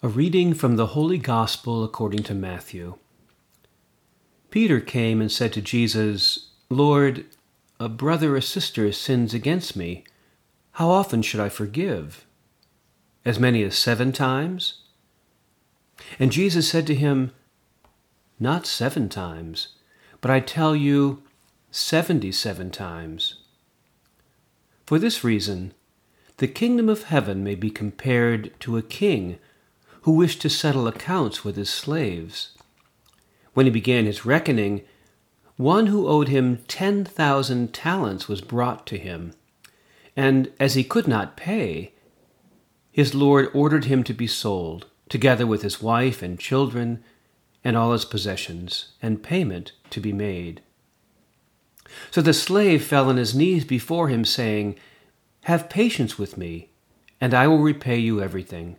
A reading from the Holy Gospel according to Matthew. Peter came and said to Jesus, Lord, a brother or sister sins against me. How often should I forgive? As many as seven times? And Jesus said to him, Not seven times, but I tell you, seventy seven times. For this reason, the kingdom of heaven may be compared to a king who wished to settle accounts with his slaves. When he began his reckoning, one who owed him ten thousand talents was brought to him, and as he could not pay, his lord ordered him to be sold, together with his wife and children and all his possessions, and payment to be made. So the slave fell on his knees before him, saying, Have patience with me, and I will repay you everything.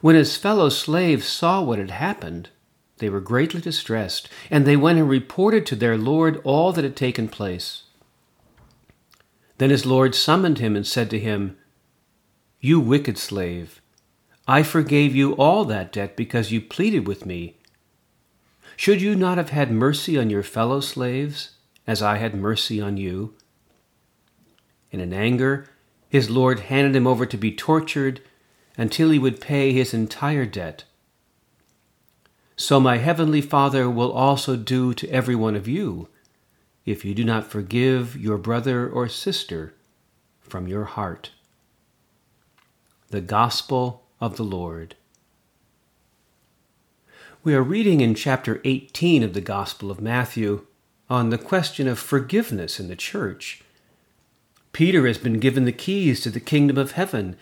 When his fellow slaves saw what had happened, they were greatly distressed, and they went and reported to their Lord all that had taken place. Then his Lord summoned him and said to him, You wicked slave, I forgave you all that debt because you pleaded with me. Should you not have had mercy on your fellow slaves, as I had mercy on you? And in anger, his Lord handed him over to be tortured until he would pay his entire debt. So my heavenly Father will also do to every one of you if you do not forgive your brother or sister from your heart. The Gospel of the Lord. We are reading in chapter 18 of the Gospel of Matthew on the question of forgiveness in the church. Peter has been given the keys to the kingdom of heaven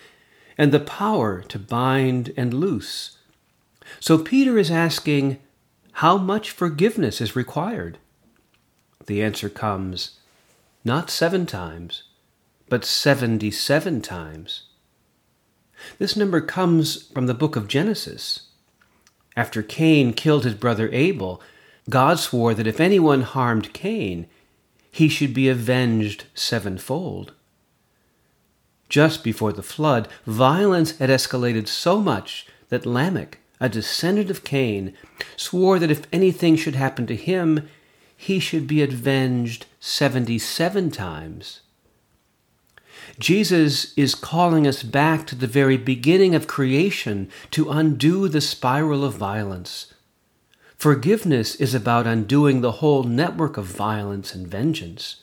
and the power to bind and loose. So Peter is asking, how much forgiveness is required? The answer comes, not seven times, but seventy seven times. This number comes from the book of Genesis. After Cain killed his brother Abel, God swore that if anyone harmed Cain, he should be avenged sevenfold. Just before the flood, violence had escalated so much that Lamech, a descendant of Cain, swore that if anything should happen to him, he should be avenged 77 times. Jesus is calling us back to the very beginning of creation to undo the spiral of violence. Forgiveness is about undoing the whole network of violence and vengeance.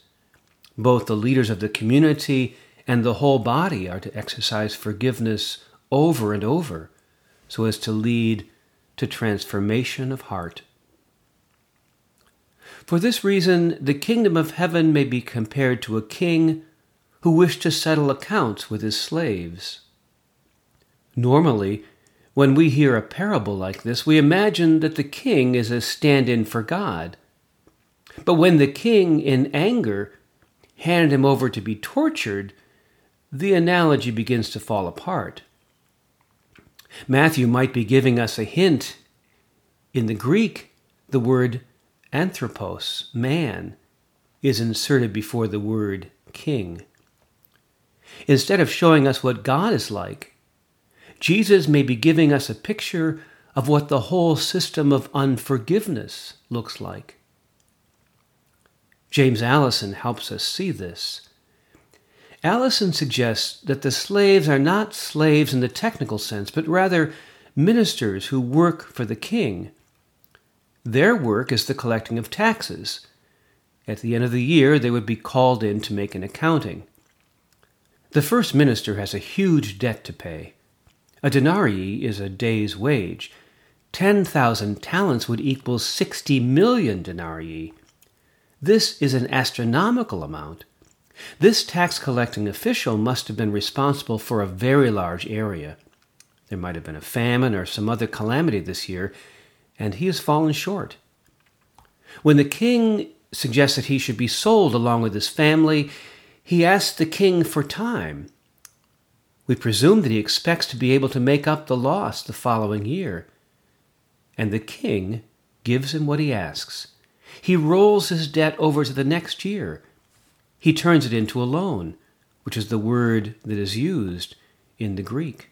Both the leaders of the community and the whole body are to exercise forgiveness over and over so as to lead to transformation of heart. For this reason, the kingdom of heaven may be compared to a king who wished to settle accounts with his slaves. Normally, when we hear a parable like this, we imagine that the king is a stand in for God. But when the king, in anger, handed him over to be tortured, the analogy begins to fall apart. Matthew might be giving us a hint. In the Greek, the word anthropos, man, is inserted before the word king. Instead of showing us what God is like, Jesus may be giving us a picture of what the whole system of unforgiveness looks like. James Alison helps us see this. Alison suggests that the slaves are not slaves in the technical sense, but rather ministers who work for the king. Their work is the collecting of taxes. At the end of the year, they would be called in to make an accounting. The first minister has a huge debt to pay. A denarii is a day's wage. 10,000 talents would equal 60 million denarii. This is an astronomical amount. This tax collecting official must have been responsible for a very large area. There might have been a famine or some other calamity this year, and he has fallen short. When the king suggests that he should be sold along with his family, he asks the king for time. We presume that he expects to be able to make up the loss the following year. And the king gives him what he asks. He rolls his debt over to the next year. He turns it into a loan, which is the word that is used in the Greek.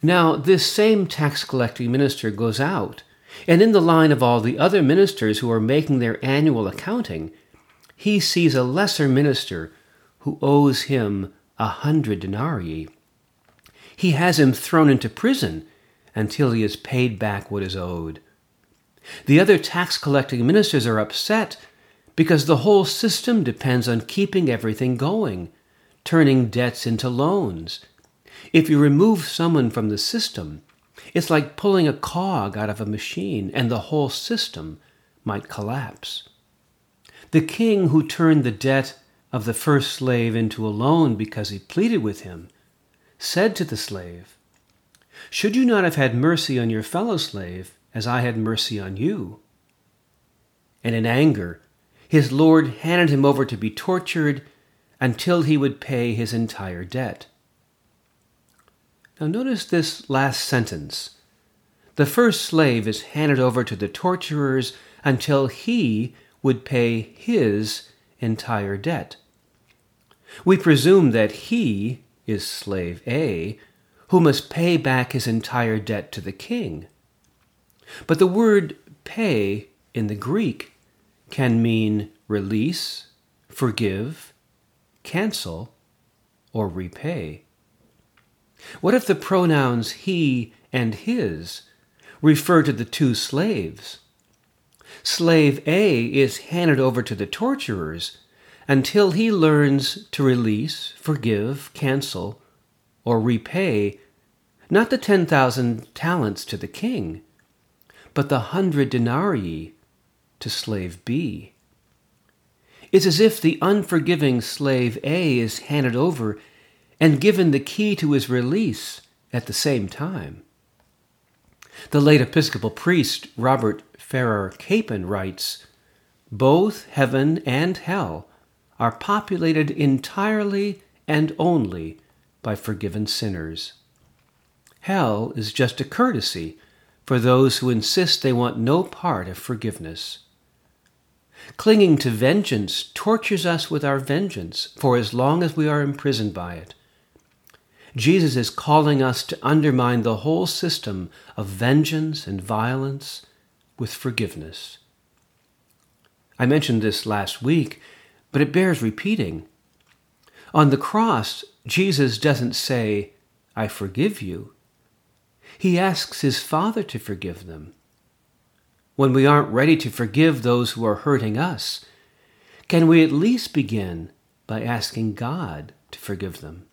Now, this same tax collecting minister goes out, and in the line of all the other ministers who are making their annual accounting, he sees a lesser minister who owes him a hundred denarii. He has him thrown into prison until he has paid back what is owed. The other tax collecting ministers are upset because the whole system depends on keeping everything going, turning debts into loans. If you remove someone from the system, it's like pulling a cog out of a machine and the whole system might collapse. The king who turned the debt of the first slave into a loan because he pleaded with him said to the slave, Should you not have had mercy on your fellow slave as I had mercy on you? And in anger, his lord handed him over to be tortured until he would pay his entire debt. Now, notice this last sentence. The first slave is handed over to the torturers until he would pay his entire debt. We presume that he is slave A, who must pay back his entire debt to the king. But the word pay in the Greek can mean release, forgive, cancel, or repay. What if the pronouns he and his refer to the two slaves? slave A is handed over to the torturers until he learns to release, forgive, cancel, or repay not the 10,000 talents to the king, but the hundred denarii to slave B. It's as if the unforgiving slave A is handed over and given the key to his release at the same time. The late Episcopal priest Robert Farrar Capon writes Both heaven and hell are populated entirely and only by forgiven sinners. Hell is just a courtesy for those who insist they want no part of forgiveness. Clinging to vengeance tortures us with our vengeance for as long as we are imprisoned by it. Jesus is calling us to undermine the whole system of vengeance and violence with forgiveness. I mentioned this last week, but it bears repeating. On the cross, Jesus doesn't say, I forgive you. He asks his Father to forgive them. When we aren't ready to forgive those who are hurting us, can we at least begin by asking God to forgive them?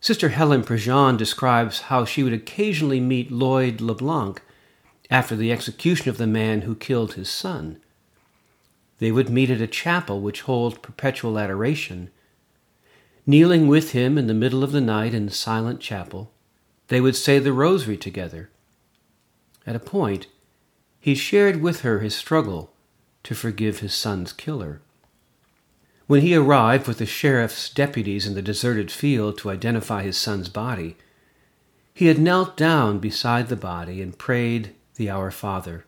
Sister Helen Prejean describes how she would occasionally meet Lloyd LeBlanc after the execution of the man who killed his son. They would meet at a chapel which holds perpetual adoration. Kneeling with him in the middle of the night in the silent chapel, they would say the rosary together. At a point, he shared with her his struggle to forgive his son's killer. When he arrived with the sheriff's deputies in the deserted field to identify his son's body, he had knelt down beside the body and prayed the Our Father.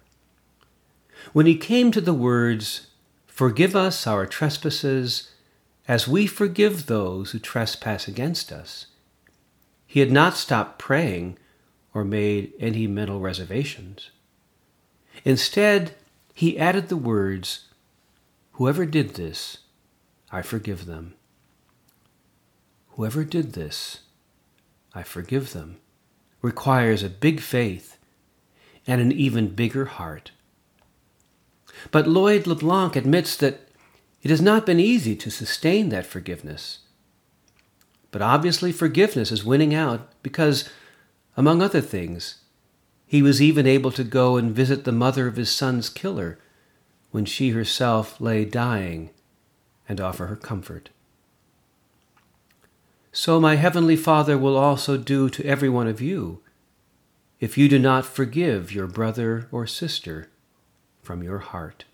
When he came to the words, Forgive us our trespasses as we forgive those who trespass against us, he had not stopped praying or made any mental reservations. Instead, he added the words, Whoever did this, I forgive them. Whoever did this, I forgive them, requires a big faith and an even bigger heart. But Lloyd LeBlanc admits that it has not been easy to sustain that forgiveness. But obviously, forgiveness is winning out because, among other things, he was even able to go and visit the mother of his son's killer when she herself lay dying and offer her comfort. So my heavenly Father will also do to every one of you if you do not forgive your brother or sister from your heart.